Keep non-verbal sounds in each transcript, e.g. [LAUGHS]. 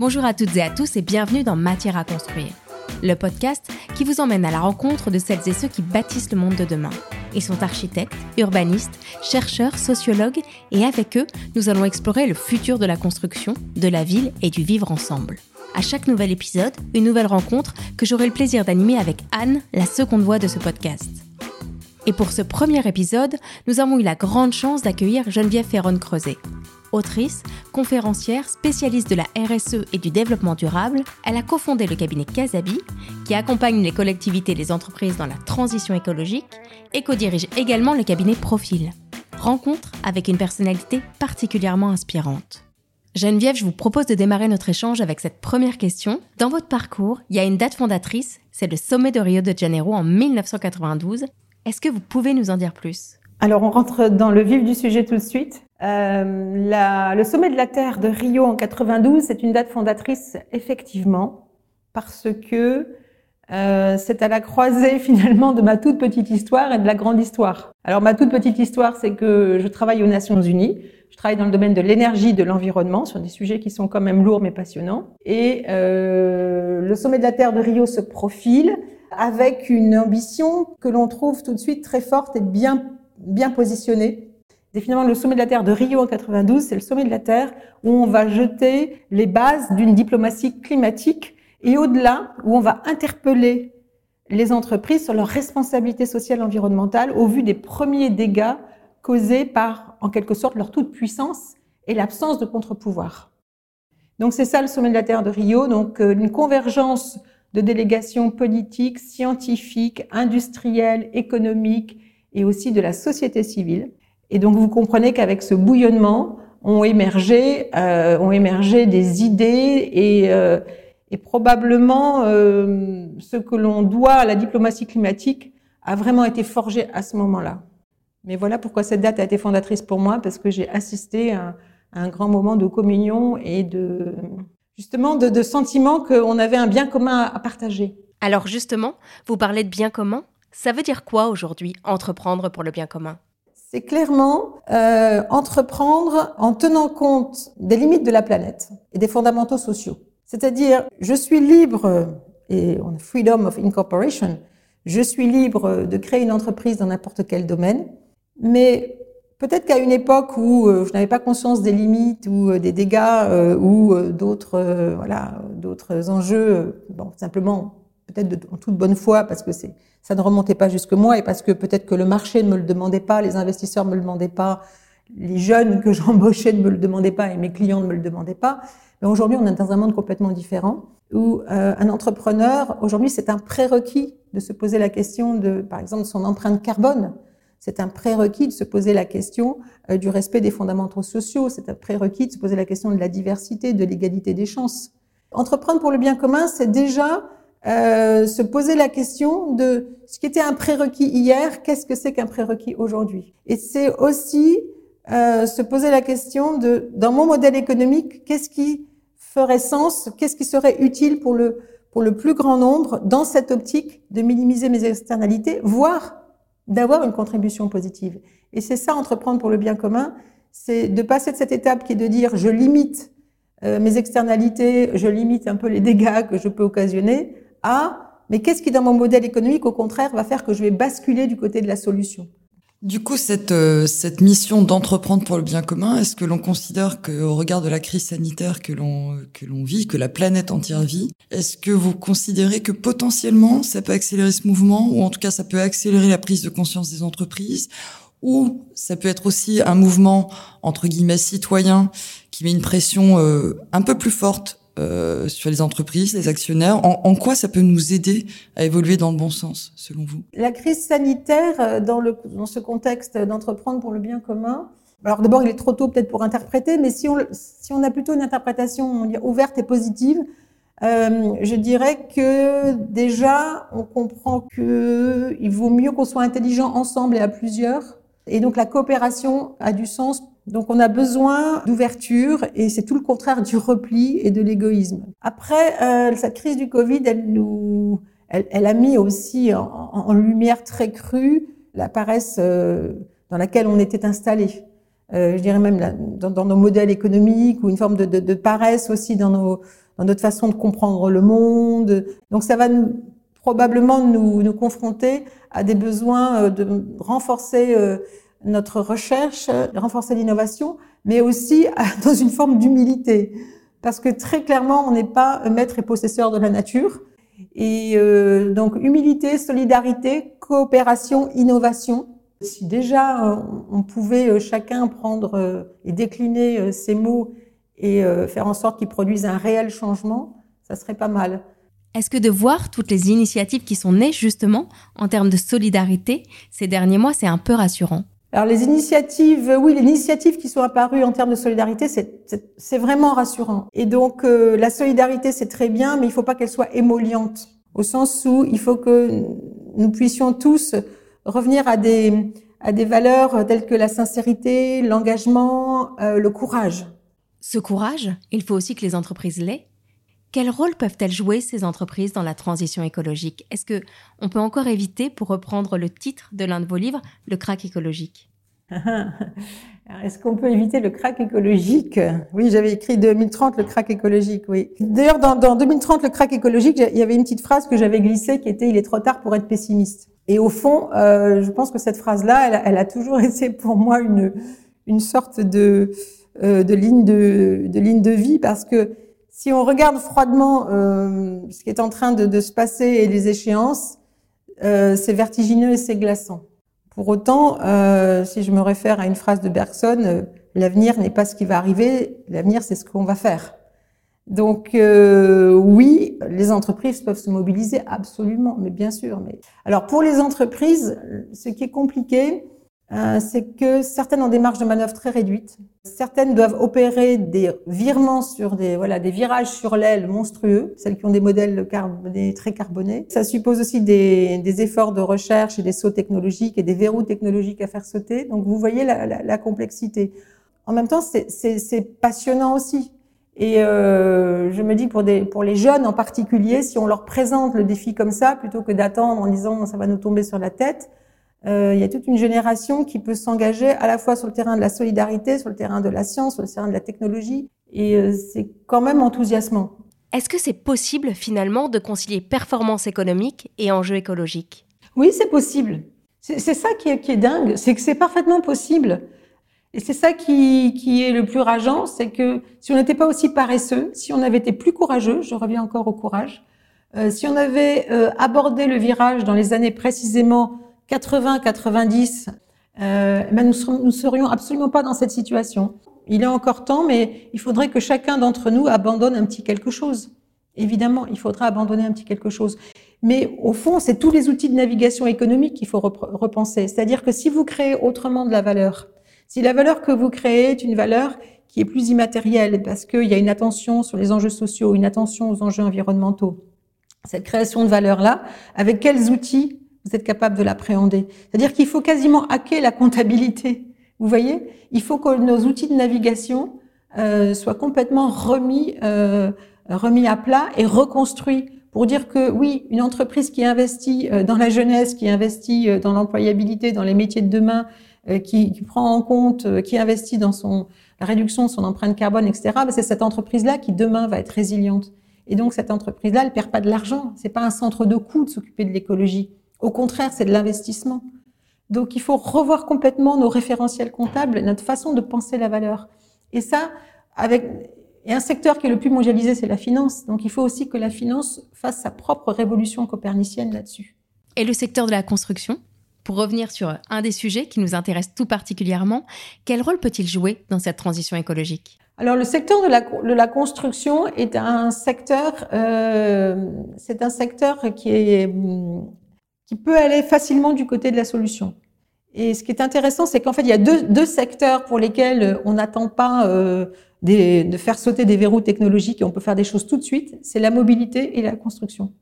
Bonjour à toutes et à tous et bienvenue dans Matière à construire, le podcast qui vous emmène à la rencontre de celles et ceux qui bâtissent le monde de demain. Ils sont architectes, urbanistes, chercheurs, sociologues et avec eux, nous allons explorer le futur de la construction, de la ville et du vivre ensemble. À chaque nouvel épisode, une nouvelle rencontre que j'aurai le plaisir d'animer avec Anne, la seconde voix de ce podcast. Et pour ce premier épisode, nous avons eu la grande chance d'accueillir Geneviève Ferron-Creuset. Autrice, conférencière, spécialiste de la RSE et du développement durable, elle a cofondé le cabinet Casabi, qui accompagne les collectivités et les entreprises dans la transition écologique, et co-dirige également le cabinet Profil. Rencontre avec une personnalité particulièrement inspirante. Geneviève, je vous propose de démarrer notre échange avec cette première question. Dans votre parcours, il y a une date fondatrice, c'est le sommet de Rio de Janeiro en 1992. Est-ce que vous pouvez nous en dire plus? Alors on rentre dans le vif du sujet tout de suite. Euh, la, le sommet de la Terre de Rio en 92, c'est une date fondatrice effectivement, parce que euh, c'est à la croisée [LAUGHS] finalement de ma toute petite histoire et de la grande histoire. Alors ma toute petite histoire, c'est que je travaille aux Nations Unies. Je travaille dans le domaine de l'énergie, de l'environnement, sur des sujets qui sont quand même lourds mais passionnants. Et euh, le sommet de la Terre de Rio se profile avec une ambition que l'on trouve tout de suite très forte et bien bien positionnée et finalement, le sommet de la Terre de Rio en 92, c'est le sommet de la Terre où on va jeter les bases d'une diplomatie climatique et au-delà, où on va interpeller les entreprises sur leur responsabilité sociale environnementale au vu des premiers dégâts causés par, en quelque sorte, leur toute-puissance et l'absence de contre-pouvoir. Donc c'est ça le sommet de la Terre de Rio, donc euh, une convergence de délégations politiques, scientifiques, industrielles, économiques et aussi de la société civile et donc vous comprenez qu'avec ce bouillonnement ont émergé, euh, ont émergé des idées et, euh, probablement euh, ce que l'on doit à la diplomatie climatique a vraiment été forgé à ce moment-là. Mais voilà pourquoi cette date a été fondatrice pour moi, parce que j'ai assisté à, un grand moment de communion et de justement de sentiment qu'on avait un bien commun à partager. Alors justement, vous parlez de bien commun. Ça veut dire quoi aujourd'hui, entreprendre pour le bien commun? C'est clairement euh, entreprendre en tenant compte des limites de la planète et des fondamentaux sociaux. C'est-à-dire, je suis libre, et on a freedom of incorporation, je suis libre de créer une entreprise dans n'importe quel domaine, mais peut-être qu'à une époque où euh, je n'avais pas conscience des limites ou euh, des dégâts euh, ou d'autres voilà d'autres enjeux, bon, simplement en toute bonne foi parce que ça ne remontait pas jusque moi et parce que peut-être que le marché ne me le demandait pas, les investisseurs ne me le demandaient pas, les jeunes que [LAUGHS] j'embauchais ne me le demandaient pas et mes clients ne me le demandaient pas. Mais aujourd'hui, on est dans un monde complètement différent où euh, un entrepreneur, aujourd'hui, c'est un prérequis de se poser la question de, par exemple, son empreinte carbone. C'est un prérequis de se poser la question euh, du respect des fondamentaux sociaux. C'est un prérequis de se poser la question de la diversité, de l'égalité des chances. Entreprendre pour le bien commun, c'est déjà euh, se poser la question de ce qui était un prérequis hier, qu'est-ce que c'est qu'un prérequis aujourd'hui? Et c'est aussi euh, se poser la question de, dans mon modèle économique, qu'est-ce qui ferait sens, qu'est-ce qui serait utile pour le, pour le plus grand nombre dans cette optique de minimiser mes externalités, voire d'avoir une contribution positive. Et c'est ça, entreprendre pour le bien commun, c'est de passer de cette étape qui est de dire je limite euh, mes externalités, je limite un peu les dégâts que je peux occasionner, à mais qu'est-ce qui dans mon modèle économique au contraire va faire que je vais basculer du côté de la solution? Du coup, cette, euh, cette mission d'entreprendre pour le bien commun, est-ce que l'on considère qu'au regard de la crise sanitaire que l'on que l'on vit, que la planète entière vit, est-ce que vous considérez que potentiellement ça peut accélérer ce mouvement, ou en tout cas ça peut accélérer la prise de conscience des entreprises, ou ça peut être aussi un mouvement entre guillemets citoyen qui met une pression euh, un peu plus forte euh, sur les entreprises, les actionnaires en, quoi ça peut nous aider à évoluer dans le bon sens, selon vous? La crise sanitaire, euh, dans, ce contexte d'entreprendre pour le bien commun, alors d'abord, il est trop tôt peut-être pour interpréter, mais si on, a plutôt une interprétation ouverte et positive, euh, je dirais que déjà, on comprend que il vaut mieux qu'on soit intelligent ensemble et à plusieurs. Et donc la coopération a du sens donc on a besoin d'ouverture et c'est tout le contraire du repli et de l'égoïsme. Après, euh, cette crise du Covid, elle nous, elle, a mis aussi en, lumière très crue la paresse euh, dans laquelle on était installé. Euh, je dirais même dans, nos modèles économiques ou une forme de, paresse aussi dans notre façon de comprendre le monde. Donc ça va probablement nous, nous confronter à des besoins de renforcer notre recherche, renforcer l'innovation, mais aussi [LAUGHS] dans une forme d'humilité. Parce que très clairement, on n'est pas maître et possesseur de la nature. Et euh, donc humilité, solidarité, coopération, innovation. Si déjà on pouvait chacun prendre et décliner ces mots et faire en sorte qu'ils produisent un réel changement, ça serait pas mal. Est-ce que de voir toutes les initiatives qui sont nées justement en termes de solidarité ces derniers mois, c'est un peu rassurant? Alors les initiatives, oui, les initiatives qui sont apparues en termes de solidarité, c'est vraiment rassurant. Et donc euh, la solidarité, c'est très bien, mais il ne faut pas qu'elle soit émolliente, au sens où il faut que nous puissions tous revenir à des, à des valeurs telles que la sincérité, l'engagement, euh, le courage. Ce courage, il faut aussi que les entreprises l'aient quel rôle peuvent-elles jouer ces entreprises dans la transition écologique? Est-ce que on peut encore éviter, pour reprendre le titre de l'un de vos livres, le crack écologique? [LAUGHS] Est-ce qu'on peut éviter le crack écologique? Oui, j'avais écrit 2030 le crack écologique. Oui. D'ailleurs, dans, dans 2030 le crack écologique, il y avait une petite phrase que j'avais glissée qui était "Il est trop tard pour être pessimiste". Et au fond, euh, je pense que cette phrase-là, elle, elle, a toujours [LAUGHS] été pour moi une une sorte de euh, de ligne de, de ligne de vie parce que si on regarde froidement euh, ce qui est en train de, de se passer et les échéances, euh, c'est vertigineux et c'est glaçant. Pour autant, euh, si je me réfère à une phrase de Bergson, euh, l'avenir n'est pas ce qui va arriver, l'avenir c'est ce qu'on va faire. Donc euh, oui, les entreprises peuvent se mobiliser absolument, mais bien sûr. Mais alors pour les entreprises, ce qui est compliqué, c'est que certaines ont des marges de manœuvre très réduites. Certaines doivent opérer des virements sur des voilà des virages sur l'aile monstrueux, celles qui ont des modèles très carbonés. Ça suppose aussi des, des, efforts de recherche et des sauts technologiques et des verrous technologiques à faire sauter. Donc vous voyez la, la, la complexité. En même temps, c'est passionnant aussi. Et euh, je me dis pour, des, pour les jeunes en particulier, si on leur présente le défi comme ça, plutôt que d'attendre en disant ça va nous tomber sur la tête, euh, il y a toute une génération qui peut s'engager à la fois sur le terrain de la solidarité, sur le terrain de la science, sur le terrain de la technologie, et euh, c'est quand même enthousiasmant. Est-ce que c'est possible finalement de concilier performance économique et enjeux écologiques? Oui, c'est possible. C'est ça qui est, qui est dingue, c'est que c'est parfaitement possible. Et c'est ça qui, qui, est le plus rageant, c'est que si on n'était pas aussi paresseux, si on avait été plus courageux, je reviens encore au courage, euh, si on avait euh, abordé le virage dans les années précisément 80-90, euh, ben nous, ne serions absolument pas dans cette situation. Il est encore temps, mais il faudrait que chacun d'entre nous abandonne un petit quelque chose. Évidemment, il faudra abandonner un petit quelque chose. Mais au fond, c'est tous les outils de navigation économique qu'il faut repenser. C'est-à-dire que si vous créez autrement de la valeur, si la valeur que vous créez est une valeur qui est plus immatérielle, parce qu'il y a une attention sur les enjeux sociaux, une attention aux enjeux environnementaux, cette création de valeur-là, avec quels outils vous êtes capable de l'appréhender. C'est-à-dire qu'il faut quasiment hacker la comptabilité. Vous voyez? Il faut que nos outils de navigation euh, soient complètement remis, euh, remis à plat et reconstruits pour dire que oui, une entreprise qui investit euh, dans la jeunesse, qui investit euh, dans l'employabilité, dans les métiers de demain, euh, qui, qui, prend en compte, qui investit dans son, la réduction de son empreinte carbone, etc., ben, c'est cette entreprise-là qui demain va être résiliente. Et donc cette entreprise-là, elle perd pas de l'argent. C'est pas un centre de coût de s'occuper de l'écologie. Au contraire, c'est de l'investissement. Donc il faut revoir complètement nos référentiels comptables, notre façon de penser la valeur. Et ça, avec et un secteur qui est le plus mondialisé, c'est la finance. Donc il faut aussi que la finance fasse sa propre révolution copernicienne là-dessus. Et le secteur de la construction Pour revenir sur un des sujets qui nous intéresse tout particulièrement, quel rôle peut-il jouer dans cette transition écologique? Alors le secteur de la, de la, construction est un secteur, euh, c'est un secteur qui est qui peut aller facilement du côté de la solution. Et ce qui est intéressant, c'est qu'en fait, il y a deux, deux, secteurs pour lesquels euh, on n'attend pas euh, des, de faire sauter des verrous technologiques et on peut faire des choses tout de suite. C'est la mobilité et la construction.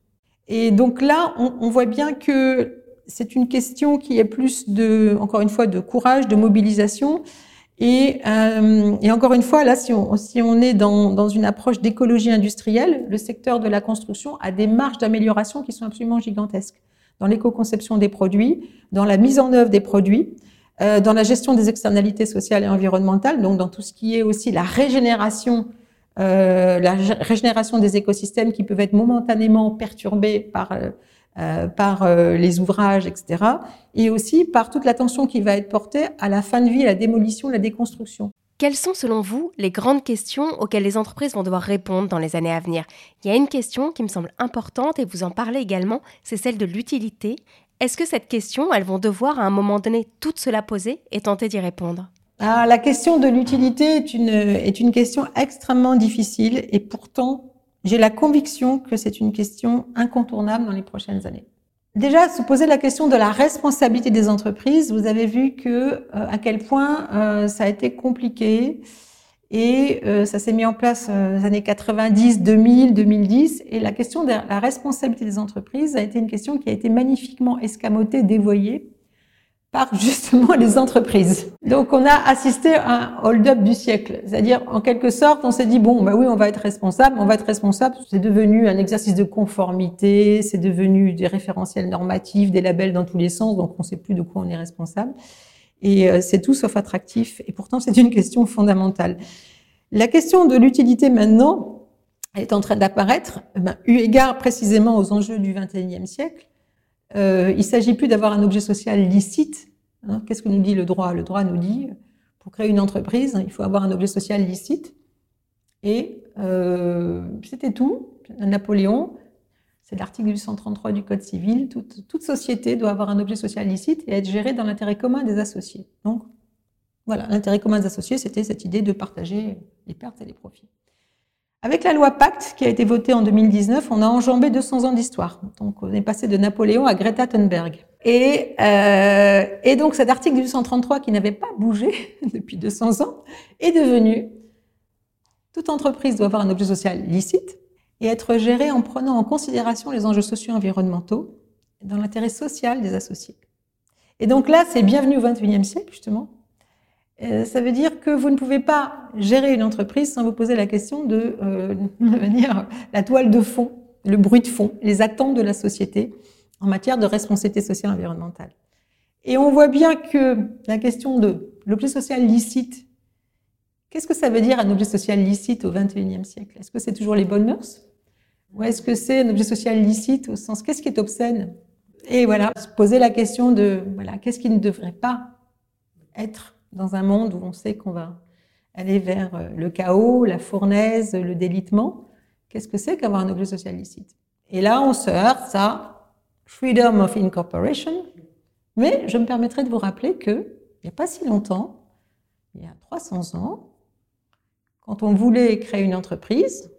Et donc là, on, on voit bien que c'est une question qui est plus de, encore une fois, de courage, de mobilisation. Et, euh, et encore une fois, là, si on, si on est dans, dans une approche d'écologie industrielle, le secteur de la construction a des marges d'amélioration qui sont absolument gigantesques dans l'éco-conception des produits, dans la mise en œuvre des produits, euh, dans la gestion des externalités sociales et environnementales, donc dans tout ce qui est aussi la régénération euh, la régénération des écosystèmes qui peuvent être momentanément perturbés par euh, par les ouvrages, etc. Et aussi par toute l'attention qui va être portée à la fin de vie, à la démolition, la déconstruction. Quelles sont selon vous les grandes questions auxquelles les entreprises vont devoir répondre dans les années à venir? Il y a une question qui me semble importante et vous en parlez également, c'est celle de l'utilité. Est-ce que cette question, elles vont devoir à un moment donné toutes se la poser et tenter d'y répondre? Ah, La question de l'utilité est une, est une question extrêmement difficile et pourtant j'ai la conviction que c'est une question incontournable dans les prochaines années. Déjà, se poser la question de la responsabilité des entreprises. Vous avez vu que euh, à quel point euh, ça a été compliqué et euh, ça s'est mis en place les années 90, 2000, 2010. Et la question de la responsabilité des entreprises a été une question qui a été magnifiquement escamotée, dévoyée par justement les entreprises. Donc on a assisté à un hold-up du siècle, c'est-à-dire en quelque sorte on s'est dit bon bah oui on va être responsable, on va être responsable, c'est devenu un exercice de conformité, c'est devenu des référentiels normatifs, des labels dans tous les sens, donc on ne sait plus de quoi on est responsable et euh, c'est tout sauf attractif et pourtant c'est une question fondamentale. La question de l'utilité maintenant est en train d'apparaître, eh ben, eu égard précisément aux enjeux du XXIe siècle euh, il s'agit plus d'avoir un objet social licite. Hein. Qu'est-ce que nous dit le droit? Le droit nous dit, pour créer une entreprise, il faut avoir un objet social licite. Et euh, c'était tout. Napoléon, c'est l'article 133 du Code civil, toute, toute, société doit avoir un objet social licite et être gérée dans l'intérêt commun des associés. Donc, voilà, l'intérêt commun des associés, c'était cette idée de partager les pertes et les profits. Avec la loi Pacte qui a été votée en 2019, on a enjambé 200 ans d'histoire. Donc on est passé de Napoléon à Greta Thunberg. Et, euh, donc cet article 1833 qui n'avait pas bougé [LAUGHS] depuis 200 ans est devenu toute entreprise doit avoir un objet social licite et être gérée en prenant en considération les enjeux sociaux et environnementaux dans l'intérêt social des associés. Et donc là, c'est bienvenu au XXIe siècle justement ça veut dire que vous ne pouvez pas gérer une entreprise sans vous poser la question de euh, la toile de fond, le bruit de fond, les attentes de la société en matière de responsabilité sociale et environnementale. Et on voit bien que la question de l'objet social licite, qu'est-ce que ça veut dire un objet social licite au XXIe siècle? Est-ce que c'est toujours les bonnes mœurs? Ou est-ce que c'est un objet social licite au sens qu'est-ce qui est obscène? Et voilà, se poser la question de voilà, qu'est-ce qui ne devrait pas être dans un monde où on sait qu'on va aller vers euh, le chaos, la fournaise, le délitement. Qu'est-ce que c'est qu'avoir un objet social licite? Et là, on se heurte à freedom of incorporation. Mais je me permettrai de vous rappeler que il n'y a pas si longtemps, il y a 300 ans, quand on voulait créer une entreprise,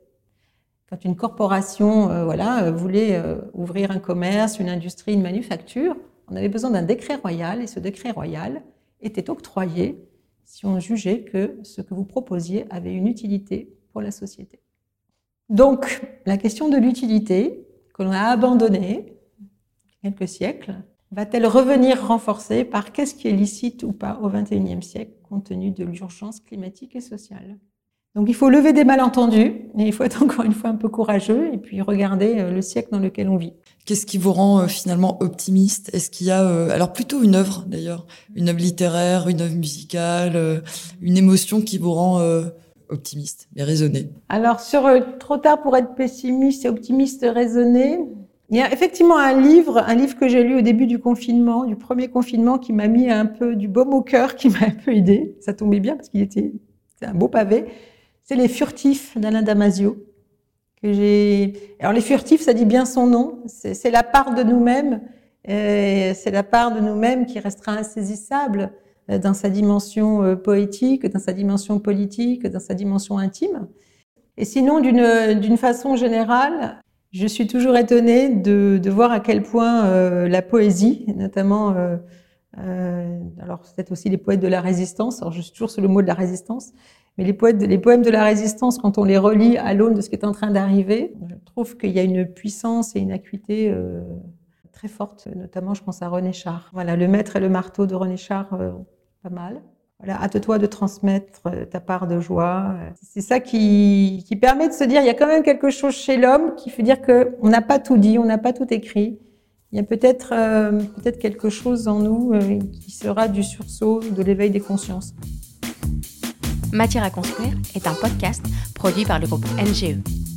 quand une corporation euh, voilà, euh, voulait ouvrir un commerce, une industrie, une manufacture, on avait besoin d'un décret royal et ce décret royal, était octroyé si on jugeait que ce que vous proposiez avait une utilité pour la société. Donc, la question de l'utilité, que l'on a abandonnée quelques siècles, va-t-elle revenir renforcée par qu'est-ce qui est licite ou pas au XXIe siècle, compte tenu de l'urgence climatique et sociale? Donc il faut lever des malentendus, et il faut être [LAUGHS] encore une fois un peu courageux, et puis regarder euh, le siècle dans lequel on vit. Qu'est-ce qui vous rend euh, finalement optimiste? Est-ce qu'il y a, euh, alors plutôt une œuvre d'ailleurs, une œuvre littéraire, une œuvre musicale, une émotion qui vous rend optimiste et raisonné Alors sur Trop tard pour être pessimiste et optimiste raisonné, il y a effectivement un livre, un livre que j'ai lu au début du confinement, du premier confinement, qui m'a mis un peu du baume au cœur, [LAUGHS] qui m'a un peu aidé. Ça tombait bien parce qu'il était, c'est un beau pavé. C'est Les Furtifs d'Alain Damasio. Que. Alors les furtifs, ça dit bien son nom. C'est la part de nous-mêmes, c'est la part de nous-mêmes qui restera insaisissable euh, dans sa dimension euh, poétique, dans sa dimension politique, dans sa dimension intime. Et sinon, d'une façon générale, je suis toujours étonnée de, de voir à quel point euh, la poésie, notamment, euh, euh, alors peut-être aussi les poètes de la résistance, alors je suis toujours sur le mot de la résistance, mais les, poèmes de la résistance, quand on les relit à l'aune de ce qui est en train d'arriver, je trouve qu'il y a une puissance et une acuité euh, très forte. Notamment, je pense à René Char. Voilà, le maître et le marteau de René Char, euh, pas mal. Voilà, hâte-toi de transmettre euh, ta part de joie. C'est ça qui, permet de se dire, il y a quand même quelque chose chez l'homme qui fait dire que on n'a pas tout dit, on n'a pas tout écrit. Il y a peut-être quelque chose en nous qui sera du sursaut, de l'éveil des consciences. Matière à construire est un podcast produit par le groupe NGE.